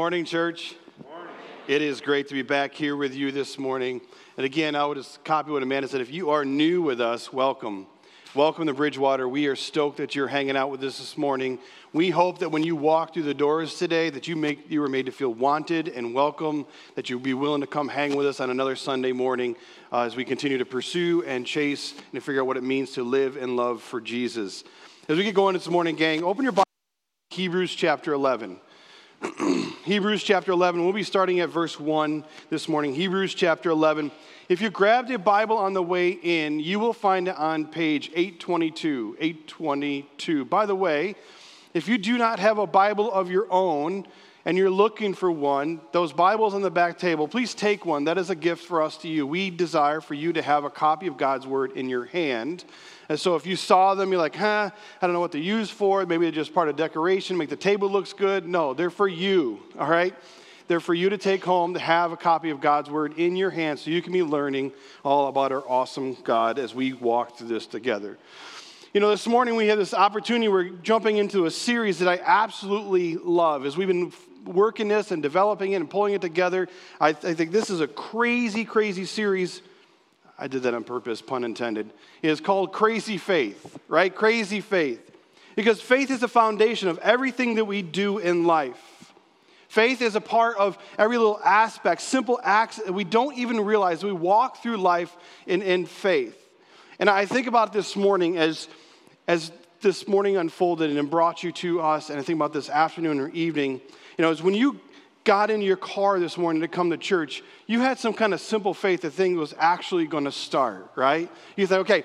Morning, church. It is great to be back here with you this morning. And again, I would just copy what Amanda said. If you are new with us, welcome. Welcome to Bridgewater. We are stoked that you're hanging out with us this morning. We hope that when you walk through the doors today, that you make you are made to feel wanted and welcome. That you'll be willing to come hang with us on another Sunday morning uh, as we continue to pursue and chase and to figure out what it means to live and love for Jesus. As we get going this morning, gang, open your Bible. Hebrews chapter 11. Hebrews chapter 11. We'll be starting at verse 1 this morning. Hebrews chapter 11. If you grabbed a Bible on the way in, you will find it on page 822. 822. By the way, if you do not have a Bible of your own and you're looking for one, those Bibles on the back table, please take one. That is a gift for us to you. We desire for you to have a copy of God's Word in your hand. And so if you saw them, you're like, huh, I don't know what they're used for. Maybe they're just part of decoration, make the table looks good. No, they're for you, all right? They're for you to take home to have a copy of God's Word in your hand so you can be learning all about our awesome God as we walk through this together. You know, this morning we had this opportunity. We're jumping into a series that I absolutely love. As we've been working this and developing it and pulling it together, I, I think this is a crazy, crazy series I did that on purpose, pun intended. It is called crazy faith, right? Crazy faith. Because faith is the foundation of everything that we do in life. Faith is a part of every little aspect, simple acts that we don't even realize. We walk through life in, in faith. And I think about this morning as, as this morning unfolded and brought you to us, and I think about this afternoon or evening, you know, is when you got in your car this morning to come to church, you had some kind of simple faith that things was actually going to start, right? You say, okay,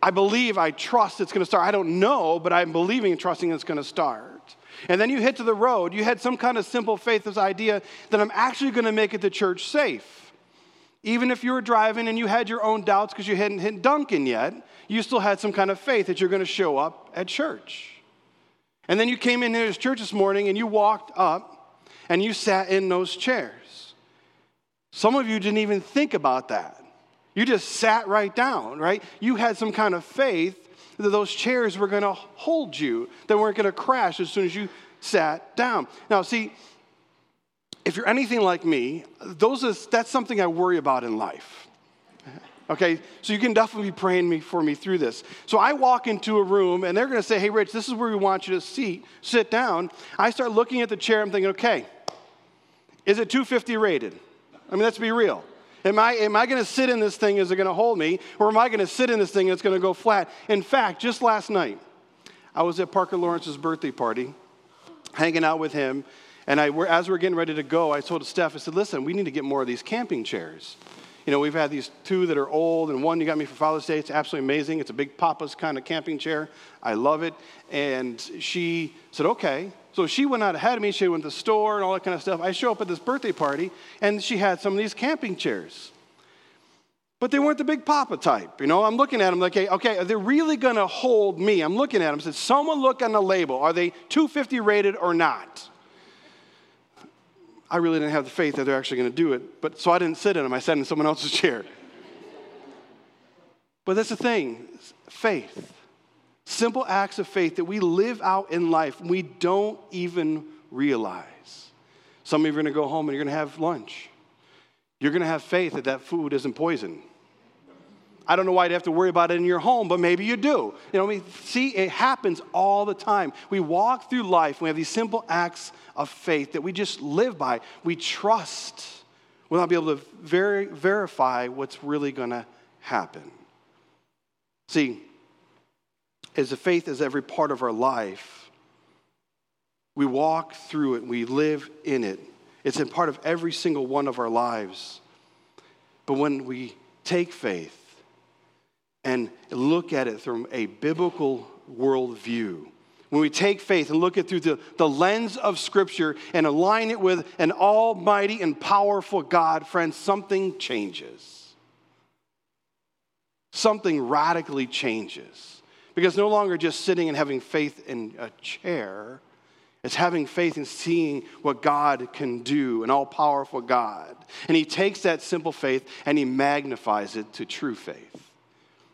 I believe, I trust it's going to start. I don't know, but I'm believing and trusting it's going to start. And then you hit to the road, you had some kind of simple faith, this idea that I'm actually going to make it to church safe. Even if you were driving and you had your own doubts because you hadn't hit Dunkin yet, you still had some kind of faith that you're going to show up at church. And then you came into this church this morning and you walked up and you sat in those chairs. Some of you didn't even think about that. You just sat right down, right? You had some kind of faith that those chairs were going to hold you, they weren't going to crash as soon as you sat down. Now, see, if you're anything like me, those is, that's something I worry about in life. Okay, so you can definitely be praying me for me through this. So I walk into a room and they're to say, "Hey, Rich, this is where we want you to seat, sit down." I start looking at the chair. I'm thinking, "Okay, is it 250 rated? I mean, let's be real. Am I, am I to sit in this thing? Is it to hold me? Or am I to sit in this thing and it's to go flat? In fact, just last night, I was at Parker Lawrence's birthday party, hanging out with him. And I, as we're getting ready to go, I told Steph, I said, listen, we need to get more of these camping chairs. You know, we've had these two that are old, and one you got me for Father's Day. It's absolutely amazing. It's a big Papa's kind of camping chair. I love it. And she said, okay. So she went out ahead of me. She went to the store and all that kind of stuff. I show up at this birthday party, and she had some of these camping chairs. But they weren't the big Papa type. You know, I'm looking at them like, okay, okay are they really going to hold me? I'm looking at them. I said, someone look on the label. Are they 250 rated or not? I really didn't have the faith that they're actually going to do it. But so I didn't sit in them. I sat in someone else's chair. But that's the thing faith. Simple acts of faith that we live out in life we don't even realize. Some of you are going to go home and you're going to have lunch. You're going to have faith that that food isn't poison. I don't know why you'd have to worry about it in your home, but maybe you do. You know, I mean, see, it happens all the time. We walk through life, we have these simple acts of faith that we just live by. We trust. We'll not be able to ver- verify what's really going to happen. See, as a faith is every part of our life, we walk through it, we live in it. It's a part of every single one of our lives. But when we take faith and look at it from a biblical worldview, when we take faith and look at it through the, the lens of Scripture and align it with an almighty and powerful God, friends, something changes. Something radically changes. Because no longer just sitting and having faith in a chair, it's having faith in seeing what God can do, an all powerful God. And He takes that simple faith and He magnifies it to true faith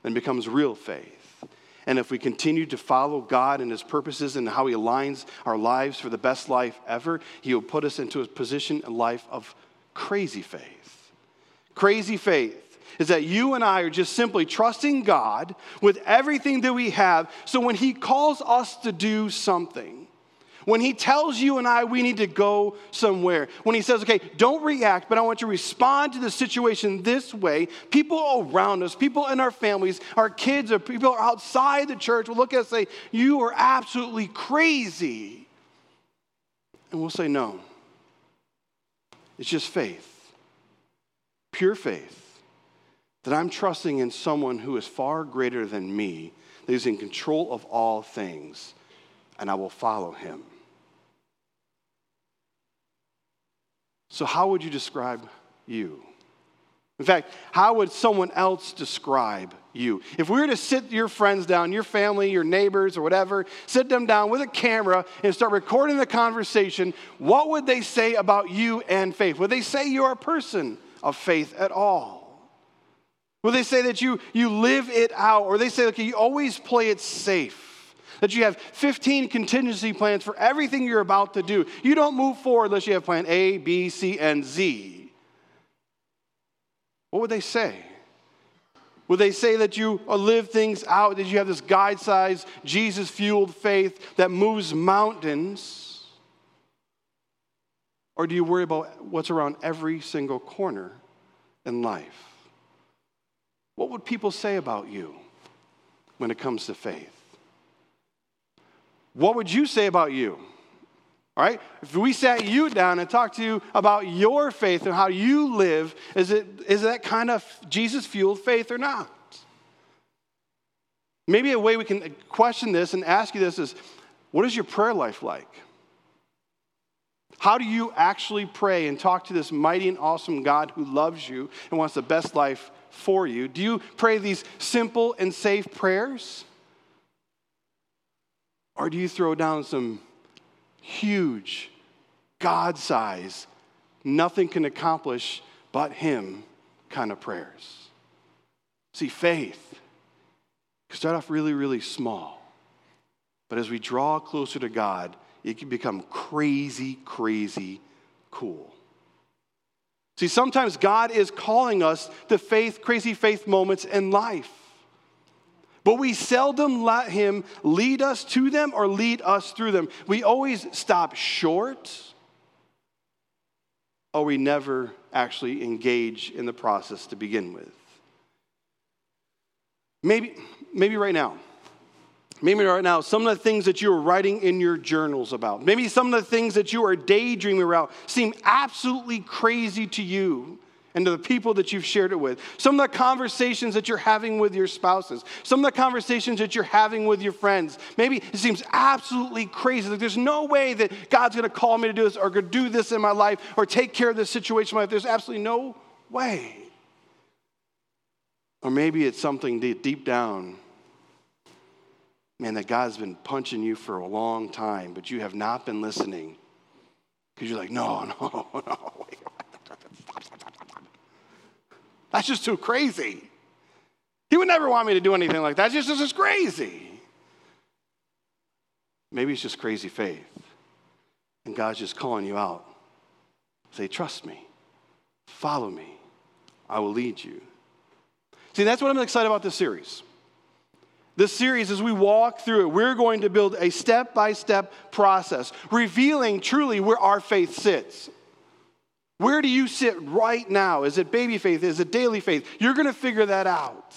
and becomes real faith. And if we continue to follow God and His purposes and how He aligns our lives for the best life ever, He will put us into a position in life of crazy faith. Crazy faith is that you and I are just simply trusting God with everything that we have. So when He calls us to do something, when he tells you and I we need to go somewhere, when he says, okay, don't react, but I want you to respond to the situation this way, people around us, people in our families, our kids, or people outside the church will look at us and say, you are absolutely crazy. And we'll say, no. It's just faith, pure faith, that I'm trusting in someone who is far greater than me, that is in control of all things, and I will follow him. So, how would you describe you? In fact, how would someone else describe you? If we were to sit your friends down, your family, your neighbors, or whatever, sit them down with a camera and start recording the conversation, what would they say about you and faith? Would they say you're a person of faith at all? Would they say that you, you live it out? Or they say, okay, you always play it safe? That you have 15 contingency plans for everything you're about to do. You don't move forward unless you have plan A, B, C, and Z. What would they say? Would they say that you live things out, that you have this guide sized, Jesus fueled faith that moves mountains? Or do you worry about what's around every single corner in life? What would people say about you when it comes to faith? What would you say about you? All right? If we sat you down and talked to you about your faith and how you live, is, it, is that kind of Jesus fueled faith or not? Maybe a way we can question this and ask you this is what is your prayer life like? How do you actually pray and talk to this mighty and awesome God who loves you and wants the best life for you? Do you pray these simple and safe prayers? Or do you throw down some huge, God size, nothing can accomplish but Him kind of prayers? See, faith can start off really, really small. But as we draw closer to God, it can become crazy, crazy cool. See, sometimes God is calling us to faith, crazy faith moments in life. But we seldom let Him lead us to them or lead us through them. We always stop short or we never actually engage in the process to begin with. Maybe, maybe right now. Maybe right now, some of the things that you are writing in your journals about, maybe some of the things that you are daydreaming about seem absolutely crazy to you and to the people that you've shared it with. Some of the conversations that you're having with your spouses, some of the conversations that you're having with your friends. Maybe it seems absolutely crazy. Like there's no way that God's going to call me to do this or to do this in my life or take care of this situation in my life. There's absolutely no way. Or maybe it's something deep down, man, that God's been punching you for a long time, but you have not been listening because you're like, no, no, no, that's just too crazy. He would never want me to do anything like that. Just, it's just crazy. Maybe it's just crazy faith. And God's just calling you out. Say, trust me, follow me, I will lead you. See, that's what I'm excited about this series. This series, as we walk through it, we're going to build a step by step process, revealing truly where our faith sits. Where do you sit right now? Is it baby faith? Is it daily faith? You're going to figure that out.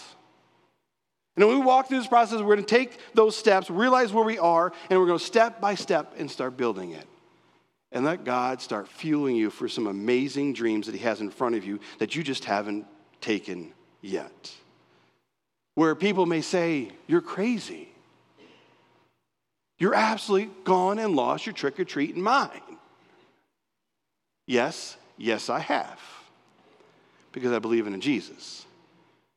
And when we walk through this process, we're going to take those steps, realize where we are, and we're going to step by step and start building it. And let God start fueling you for some amazing dreams that He has in front of you that you just haven't taken yet. Where people may say, You're crazy. You're absolutely gone and lost your trick or treating mind. Yes, Yes, I have, because I believe in Jesus.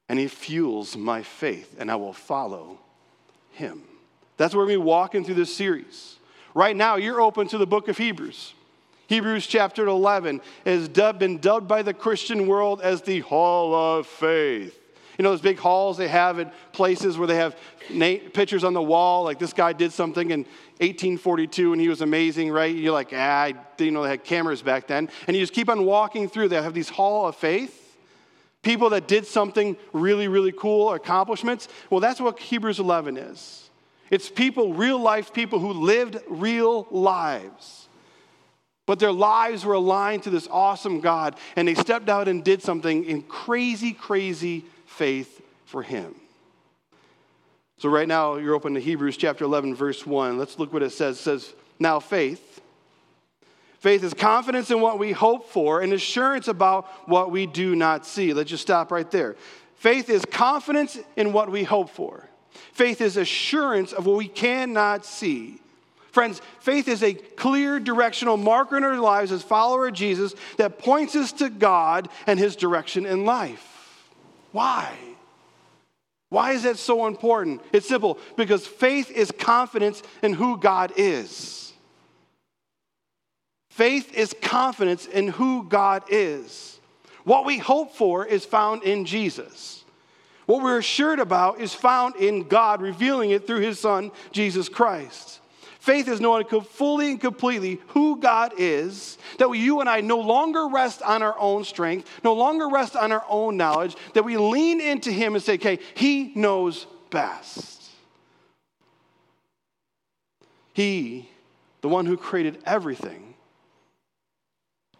And he fuels my faith, and I will follow him. That's where we're walking through this series. Right now, you're open to the book of Hebrews. Hebrews chapter 11 has been dubbed by the Christian world as the Hall of Faith. You know those big halls they have at places where they have pictures on the wall, like this guy did something in 1842 and he was amazing, right? You're like, ah, I didn't know they had cameras back then. And you just keep on walking through. They have these hall of faith, people that did something really, really cool, accomplishments. Well, that's what Hebrews 11 is. It's people, real life people who lived real lives. But their lives were aligned to this awesome God, and they stepped out and did something in crazy, crazy faith for Him. So, right now, you're open to Hebrews chapter 11, verse 1. Let's look what it says. It says, Now faith. Faith is confidence in what we hope for and assurance about what we do not see. Let's just stop right there. Faith is confidence in what we hope for. Faith is assurance of what we cannot see. Friends, faith is a clear directional marker in our lives as follower of Jesus that points us to God and his direction in life. Why? Why is that so important? It's simple because faith is confidence in who God is. Faith is confidence in who God is. What we hope for is found in Jesus. What we're assured about is found in God, revealing it through his Son, Jesus Christ. Faith is knowing fully and completely who God is, that we, you and I no longer rest on our own strength, no longer rest on our own knowledge, that we lean into Him and say, okay, He knows best. He, the one who created everything,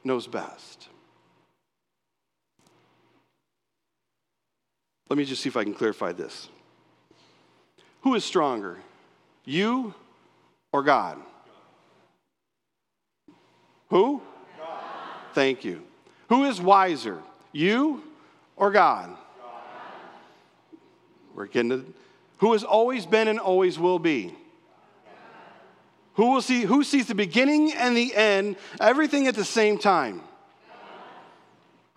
knows best. Let me just see if I can clarify this. Who is stronger, you or God? Who? God. Thank you. Who is wiser, you or God? God? We're getting to who has always been and always will be. Who will see who sees the beginning and the end, everything at the same time?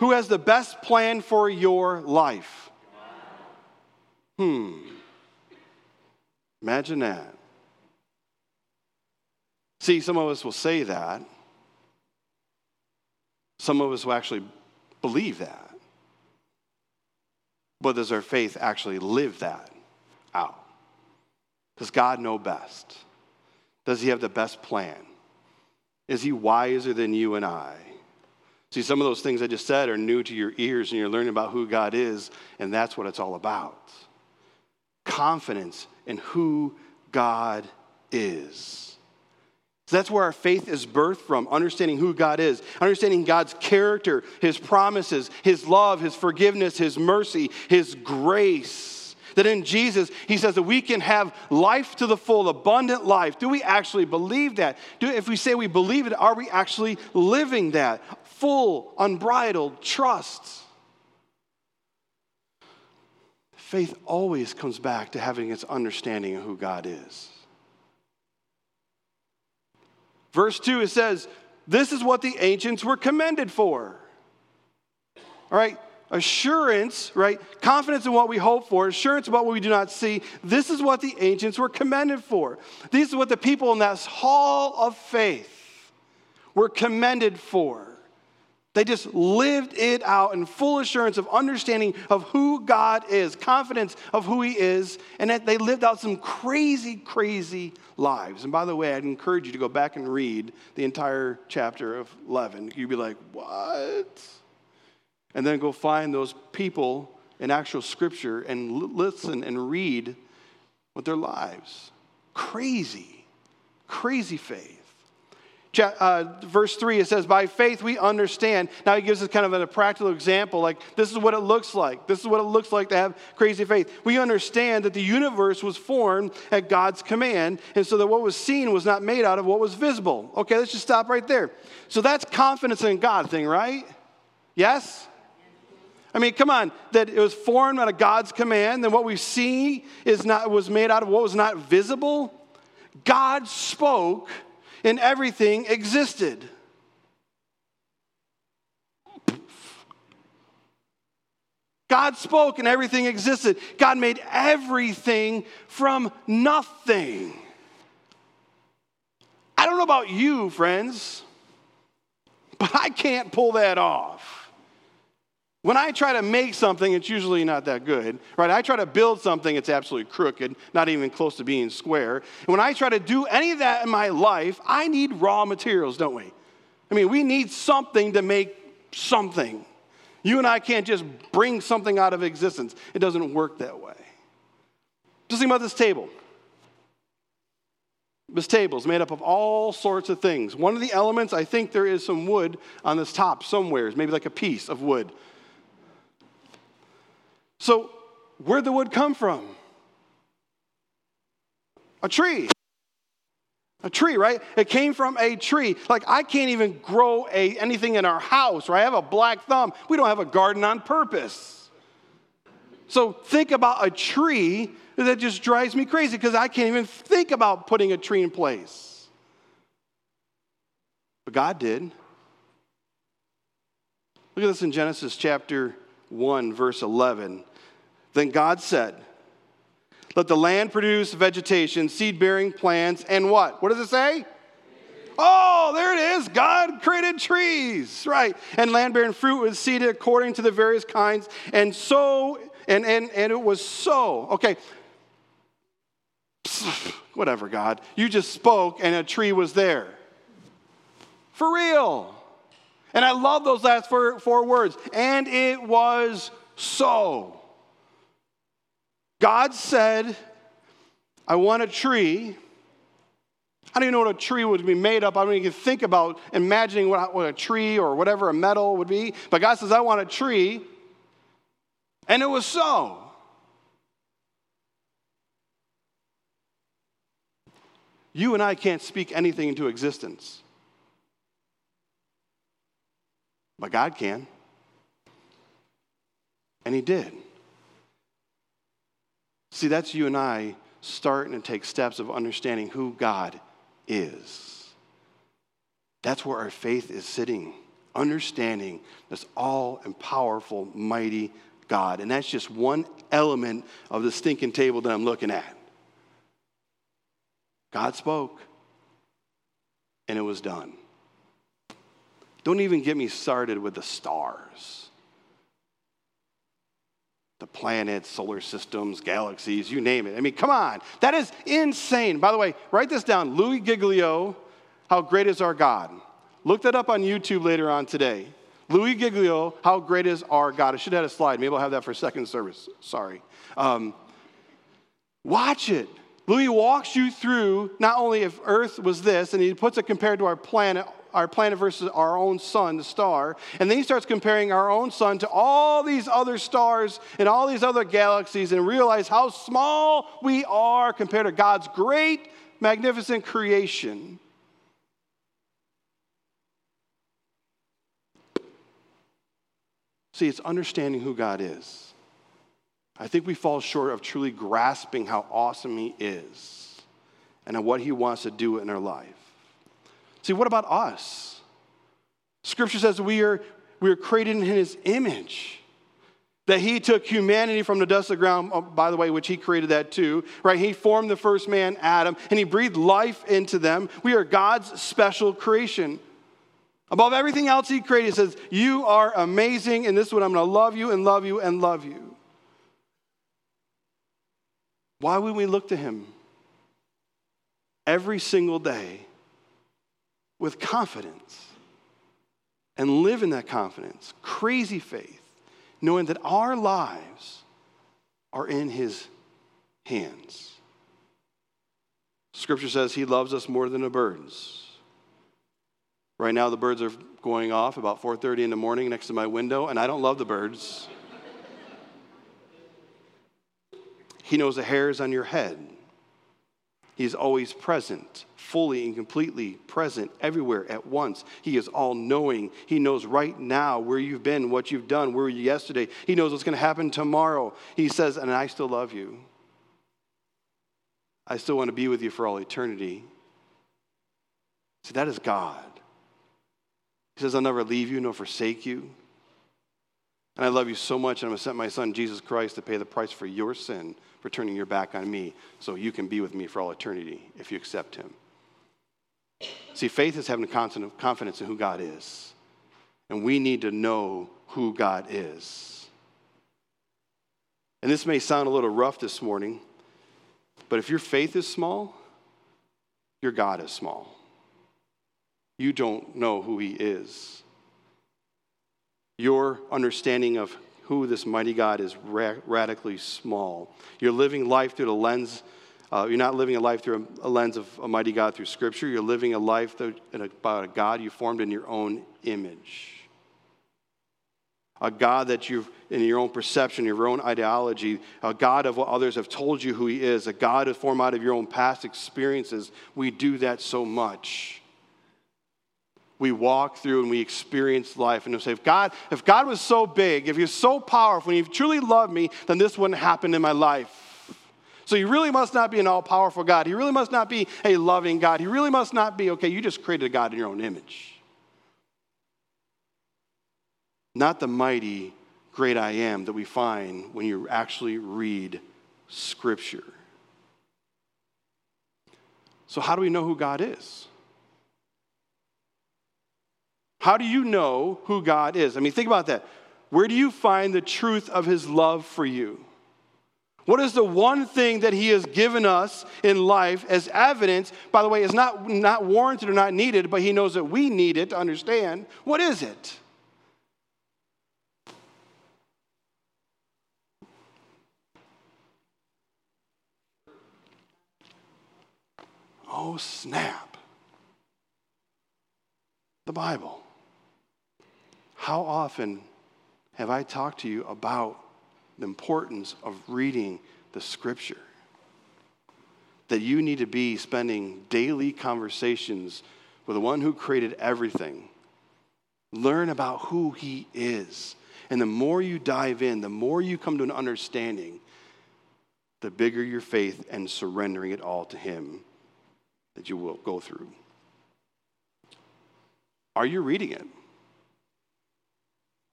Who has the best plan for your life? Hmm. Imagine that. See, some of us will say that. Some of us will actually believe that. But does our faith actually live that out? Does God know best? Does He have the best plan? Is He wiser than you and I? See, some of those things I just said are new to your ears, and you're learning about who God is, and that's what it's all about. Confidence in who God is. So that's where our faith is birthed from, understanding who God is, understanding God's character, His promises, His love, His forgiveness, His mercy, His grace. That in Jesus, He says that we can have life to the full, abundant life. Do we actually believe that? Do, if we say we believe it, are we actually living that? Full, unbridled trust. Faith always comes back to having its understanding of who God is. Verse 2, it says, This is what the ancients were commended for. All right, assurance, right? Confidence in what we hope for, assurance about what we do not see. This is what the ancients were commended for. These are what the people in that hall of faith were commended for. They just lived it out in full assurance of understanding of who God is, confidence of who He is, and that they lived out some crazy, crazy lives. And by the way, I'd encourage you to go back and read the entire chapter of 11. You'd be like, what? And then go find those people in actual scripture and listen and read with their lives. Crazy, crazy faith uh, verse 3, it says, By faith we understand. Now he gives us kind of a practical example like, this is what it looks like. This is what it looks like to have crazy faith. We understand that the universe was formed at God's command, and so that what was seen was not made out of what was visible. Okay, let's just stop right there. So that's confidence in God thing, right? Yes? I mean, come on, that it was formed out of God's command, then what we see is not was made out of what was not visible. God spoke and everything existed. God spoke and everything existed. God made everything from nothing. I don't know about you, friends, but I can't pull that off. When I try to make something, it's usually not that good, right? I try to build something, it's absolutely crooked, not even close to being square. And when I try to do any of that in my life, I need raw materials, don't we? I mean, we need something to make something. You and I can't just bring something out of existence, it doesn't work that way. Just think about this table. This table is made up of all sorts of things. One of the elements, I think there is some wood on this top somewhere, maybe like a piece of wood. So, where'd the wood come from? A tree. A tree, right? It came from a tree. Like I can't even grow a, anything in our house, right? I have a black thumb. We don't have a garden on purpose. So think about a tree that just drives me crazy because I can't even think about putting a tree in place. But God did. Look at this in Genesis chapter 1, verse 11. Then God said, Let the land produce vegetation, seed bearing plants, and what? What does it say? Oh, there it is. God created trees, right? And land bearing fruit was seeded according to the various kinds. And so, and, and, and it was so. Okay. Whatever, God. You just spoke and a tree was there. For real. And I love those last four, four words. And it was so. God said, I want a tree. I don't even know what a tree would be made up. I don't even think about imagining what, what a tree or whatever a metal would be. But God says, I want a tree. And it was so. You and I can't speak anything into existence. But God can. And He did. See, that's you and I starting to take steps of understanding who God is. That's where our faith is sitting, understanding this all and powerful, mighty God. And that's just one element of the stinking table that I'm looking at. God spoke, and it was done. Don't even get me started with the stars the planets, solar systems, galaxies, you name it. I mean, come on. That is insane. By the way, write this down Louis Giglio, How Great is Our God? Look that up on YouTube later on today. Louis Giglio, How Great is Our God? I should have had a slide. Maybe I'll have that for second service. Sorry. Um, watch it. Louis walks you through not only if Earth was this, and he puts it compared to our planet, our planet versus our own sun, the star. And then he starts comparing our own sun to all these other stars and all these other galaxies and realize how small we are compared to God's great, magnificent creation. See, it's understanding who God is. I think we fall short of truly grasping how awesome He is and what He wants to do in our life. See, what about us? Scripture says we are, we are created in his image. That he took humanity from the dust of the ground, oh, by the way, which he created that too, right? He formed the first man, Adam, and he breathed life into them. We are God's special creation. Above everything else he created, he says, You are amazing, and this is what I'm going to love you and love you and love you. Why would we look to him every single day with confidence and live in that confidence, crazy faith, knowing that our lives are in His hands. Scripture says He loves us more than the birds. Right now, the birds are going off about 4:30 in the morning next to my window, and I don't love the birds. he knows the hairs on your head. He's always present, fully and completely present everywhere at once. He is all knowing. He knows right now where you've been, what you've done, where you were yesterday. He knows what's going to happen tomorrow. He says, And I still love you. I still want to be with you for all eternity. See, that is God. He says, I'll never leave you nor forsake you. And I love you so much, and I'm going to send my son, Jesus Christ, to pay the price for your sin, for turning your back on me, so you can be with me for all eternity if you accept him. See, faith is having confidence in who God is. And we need to know who God is. And this may sound a little rough this morning, but if your faith is small, your God is small. You don't know who He is. Your understanding of who this mighty God is ra- radically small. You're living life through the lens, uh, you're not living a life through a, a, lens of a mighty God through Scripture. You're living a life that, about a God you formed in your own image. A God that you've, in your own perception, your own ideology, a God of what others have told you who He is, a God formed out of your own past experiences. We do that so much we walk through and we experience life and we say, if God, if God was so big, if He was so powerful, and He truly loved me, then this wouldn't happen in my life. So He really must not be an all powerful God. He really must not be a loving God. He really must not be, okay, you just created a God in your own image. Not the mighty, great I am that we find when you actually read Scripture. So, how do we know who God is? How do you know who God is? I mean, think about that. Where do you find the truth of his love for you? What is the one thing that he has given us in life as evidence? By the way, is not, not warranted or not needed, but he knows that we need it to understand. What is it? Oh, snap. The Bible. How often have I talked to you about the importance of reading the scripture? That you need to be spending daily conversations with the one who created everything. Learn about who he is. And the more you dive in, the more you come to an understanding, the bigger your faith and surrendering it all to him that you will go through. Are you reading it?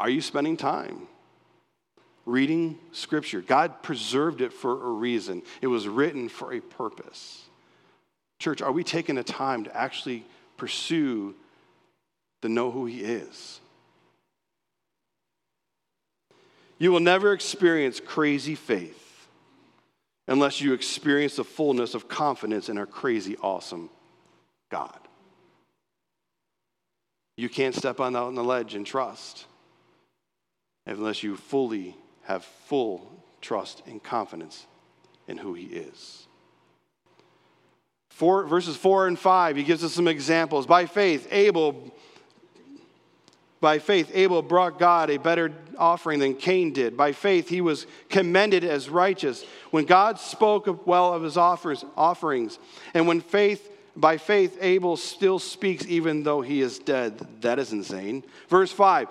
Are you spending time reading Scripture? God preserved it for a reason, it was written for a purpose. Church, are we taking the time to actually pursue to know who He is? You will never experience crazy faith unless you experience the fullness of confidence in our crazy, awesome God. You can't step on the ledge and trust unless you fully have full trust and confidence in who He is. Four, verses 4 and 5, he gives us some examples. By faith, Abel, by faith, Abel brought God a better offering than Cain did. By faith, he was commended as righteous when God spoke well of his offers, offerings. And when faith, by faith, Abel still speaks even though he is dead. That is insane. Verse 5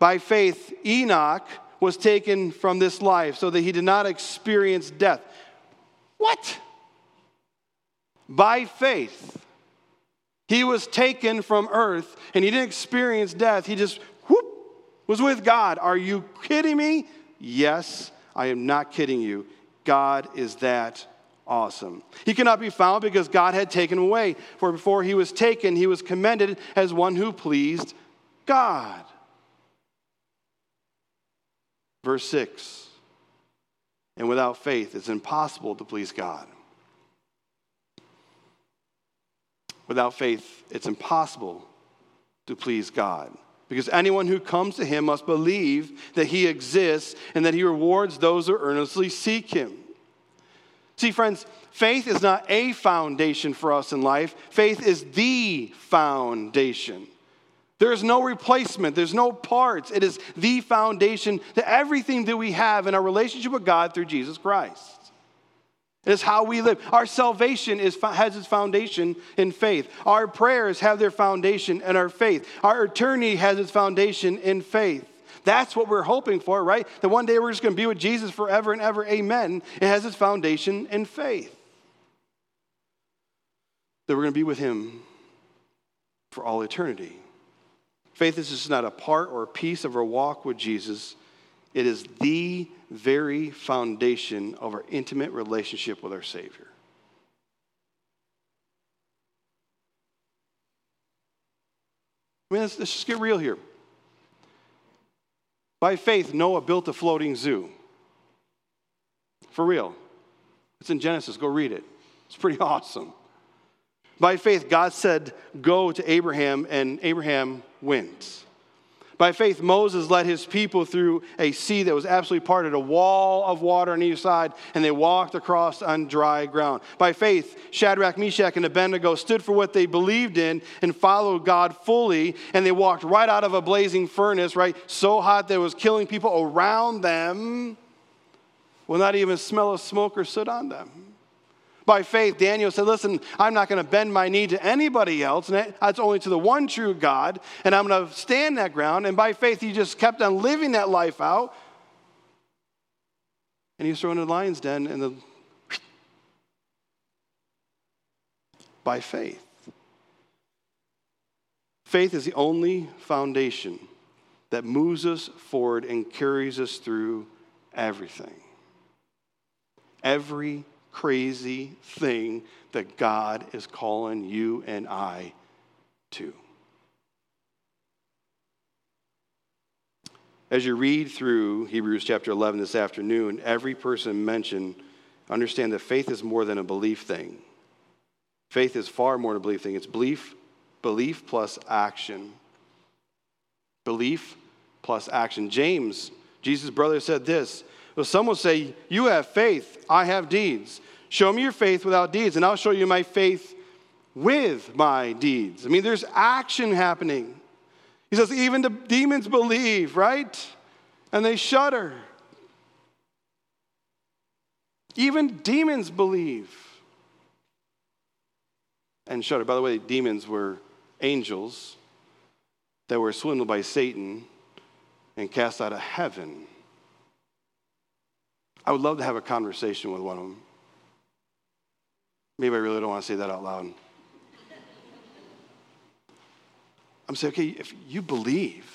by faith, Enoch was taken from this life so that he did not experience death. What? By faith, he was taken from earth and he didn't experience death. He just whoop, was with God. Are you kidding me? Yes, I am not kidding you. God is that awesome. He cannot be found because God had taken him away. For before he was taken, he was commended as one who pleased God. Verse 6 And without faith, it's impossible to please God. Without faith, it's impossible to please God. Because anyone who comes to him must believe that he exists and that he rewards those who earnestly seek him. See, friends, faith is not a foundation for us in life, faith is the foundation. There is no replacement, there's no parts. It is the foundation to everything that we have in our relationship with God through Jesus Christ. It is how we live. Our salvation is, has its foundation in faith. Our prayers have their foundation in our faith. Our eternity has its foundation in faith. That's what we're hoping for, right? That one day we're just going to be with Jesus forever and ever. Amen. It has its foundation in faith. That we're going to be with Him for all eternity. Faith is just not a part or a piece of our walk with Jesus, it is the very foundation of our intimate relationship with our Savior. I mean, let's, let's just get real here. By faith, Noah built a floating zoo. For real. It's in Genesis. Go read it. It's pretty awesome. By faith, God said, Go to Abraham, and Abraham went. By faith, Moses led his people through a sea that was absolutely parted, a wall of water on each side, and they walked across on dry ground. By faith, Shadrach, Meshach, and Abednego stood for what they believed in and followed God fully, and they walked right out of a blazing furnace, right? So hot that it was killing people around them, will not even smell of smoke or soot on them. By faith, Daniel said, Listen, I'm not going to bend my knee to anybody else, and that's only to the one true God, and I'm going to stand that ground. And by faith, he just kept on living that life out. And he was thrown in the lion's den, and the by faith. Faith is the only foundation that moves us forward and carries us through everything. Every crazy thing that God is calling you and I to. As you read through Hebrews chapter 11 this afternoon, every person mentioned, understand that faith is more than a belief thing. Faith is far more than a belief thing. It's belief, belief plus action. Belief plus action. James, Jesus' brother, said this so some will say, You have faith, I have deeds. Show me your faith without deeds, and I'll show you my faith with my deeds. I mean, there's action happening. He says, Even the demons believe, right? And they shudder. Even demons believe and shudder. By the way, demons were angels that were swindled by Satan and cast out of heaven. I would love to have a conversation with one of them. Maybe I really don't want to say that out loud. I'm saying, okay, if you believe,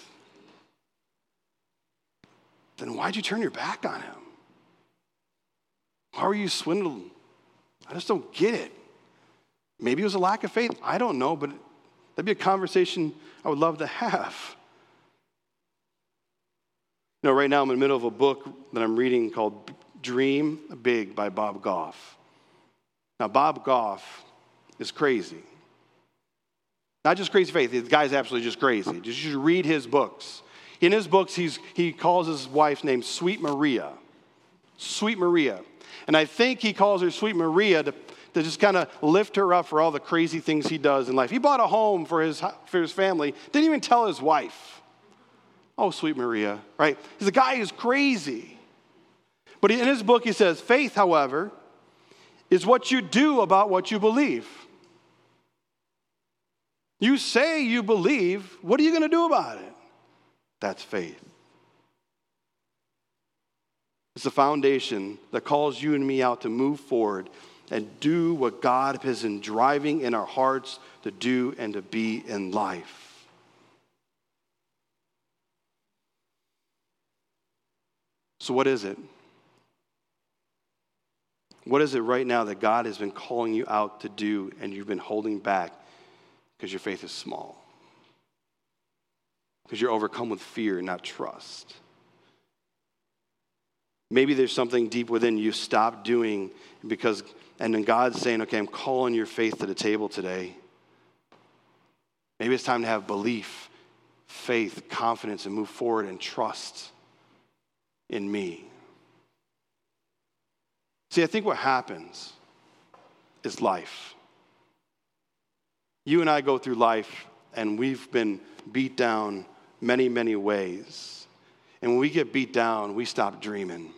then why'd you turn your back on him? How are you swindled? I just don't get it. Maybe it was a lack of faith. I don't know, but that'd be a conversation I would love to have. Right now I'm in the middle of a book that I'm reading called Dream Big by Bob Goff. Now, Bob Goff is crazy. Not just crazy faith, the guy's absolutely just crazy. Just you read his books. In his books, he's, he calls his wife named Sweet Maria. Sweet Maria. And I think he calls her Sweet Maria to, to just kind of lift her up for all the crazy things he does in life. He bought a home for his, for his family, didn't even tell his wife. Oh, sweet Maria, right? He's a guy who's crazy. But in his book, he says, faith, however, is what you do about what you believe. You say you believe, what are you going to do about it? That's faith. It's the foundation that calls you and me out to move forward and do what God has been driving in our hearts to do and to be in life. So, what is it? What is it right now that God has been calling you out to do and you've been holding back because your faith is small? Because you're overcome with fear, not trust. Maybe there's something deep within you stop doing because, and then God's saying, okay, I'm calling your faith to the table today. Maybe it's time to have belief, faith, confidence, and move forward and trust in me. See, I think what happens is life. You and I go through life and we've been beat down many, many ways. And when we get beat down, we stop dreaming.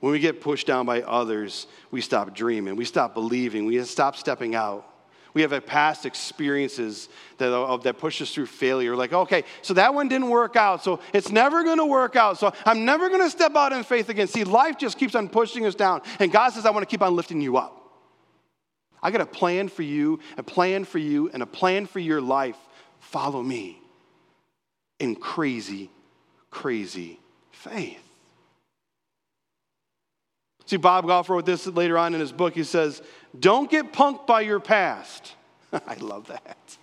When we get pushed down by others, we stop dreaming. We stop believing. We stop stepping out. We have past experiences that, uh, that push us through failure. Like, okay, so that one didn't work out, so it's never going to work out. So I'm never going to step out in faith again. See, life just keeps on pushing us down. And God says, I want to keep on lifting you up. I got a plan for you, a plan for you, and a plan for your life. Follow me in crazy, crazy faith. See, Bob Goff wrote this later on in his book. He says, Don't get punked by your past. I love that.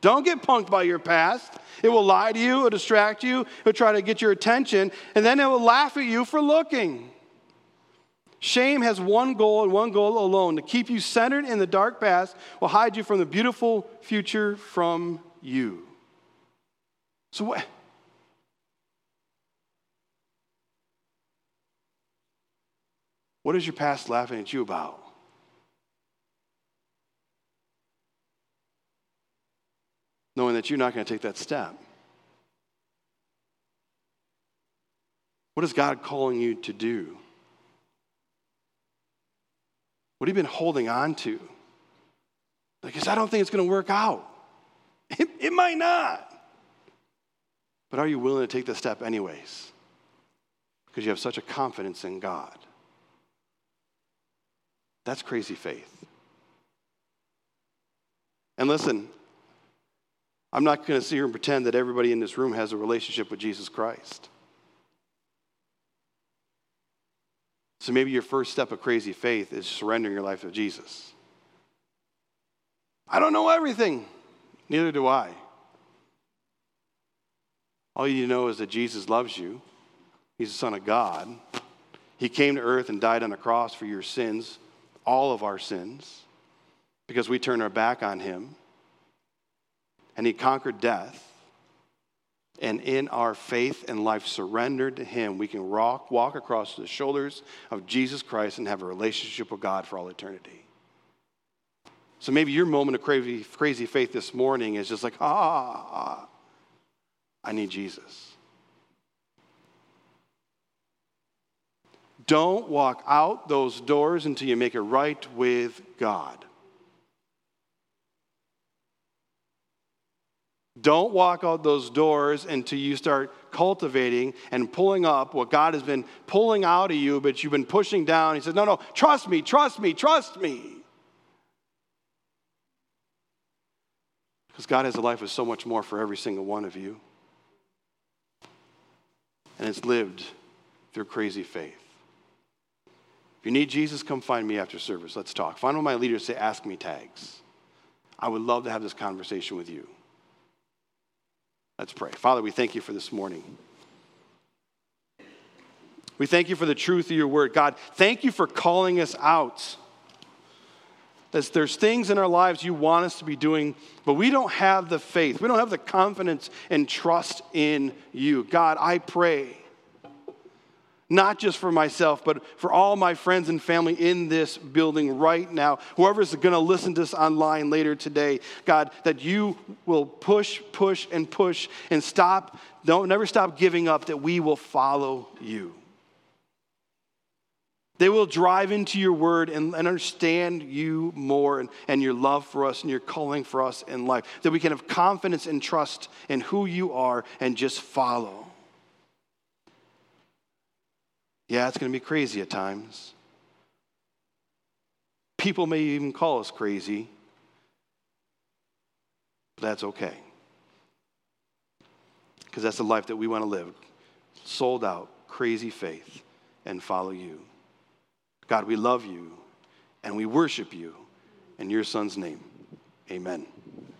Don't get punked by your past. It will lie to you, it'll distract you, it'll try to get your attention, and then it will laugh at you for looking. Shame has one goal and one goal alone to keep you centered in the dark past, will hide you from the beautiful future from you. So, what? What is your past laughing at you about? Knowing that you're not going to take that step. What is God calling you to do? What have you been holding on to? Because I don't think it's going to work out. It, it might not. But are you willing to take the step anyways? Because you have such a confidence in God. That's crazy faith. And listen, I'm not going to sit here and pretend that everybody in this room has a relationship with Jesus Christ. So maybe your first step of crazy faith is surrendering your life to Jesus. I don't know everything, neither do I. All you know is that Jesus loves you. He's the Son of God. He came to earth and died on a cross for your sins, all of our sins, because we turn our back on Him. And He conquered death and in our faith and life surrendered to Him, we can walk, walk across the shoulders of Jesus Christ and have a relationship with God for all eternity. So maybe your moment of crazy, crazy faith this morning is just like, ah, ah, I need Jesus. Don't walk out those doors until you make it right with God. Don't walk out those doors until you start cultivating and pulling up what God has been pulling out of you, but you've been pushing down. He says, No, no, trust me, trust me, trust me. Because God has a life with so much more for every single one of you. And it's lived through crazy faith. If you need Jesus, come find me after service. Let's talk. Find one of my leaders say, Ask me tags. I would love to have this conversation with you. Let's pray. Father, we thank you for this morning. We thank you for the truth of your word. God, thank you for calling us out. As there's things in our lives you want us to be doing, but we don't have the faith. We don't have the confidence and trust in you. God, I pray not just for myself, but for all my friends and family in this building right now, whoever's going to listen to this online later today, God, that you will push, push, and push and stop, don't never stop giving up, that we will follow you. They will drive into your word and, and understand you more and, and your love for us and your calling for us in life. That we can have confidence and trust in who you are and just follow. Yeah, it's going to be crazy at times. People may even call us crazy, but that's okay. Because that's the life that we want to live sold out, crazy faith, and follow you. God, we love you and we worship you in your son's name. Amen.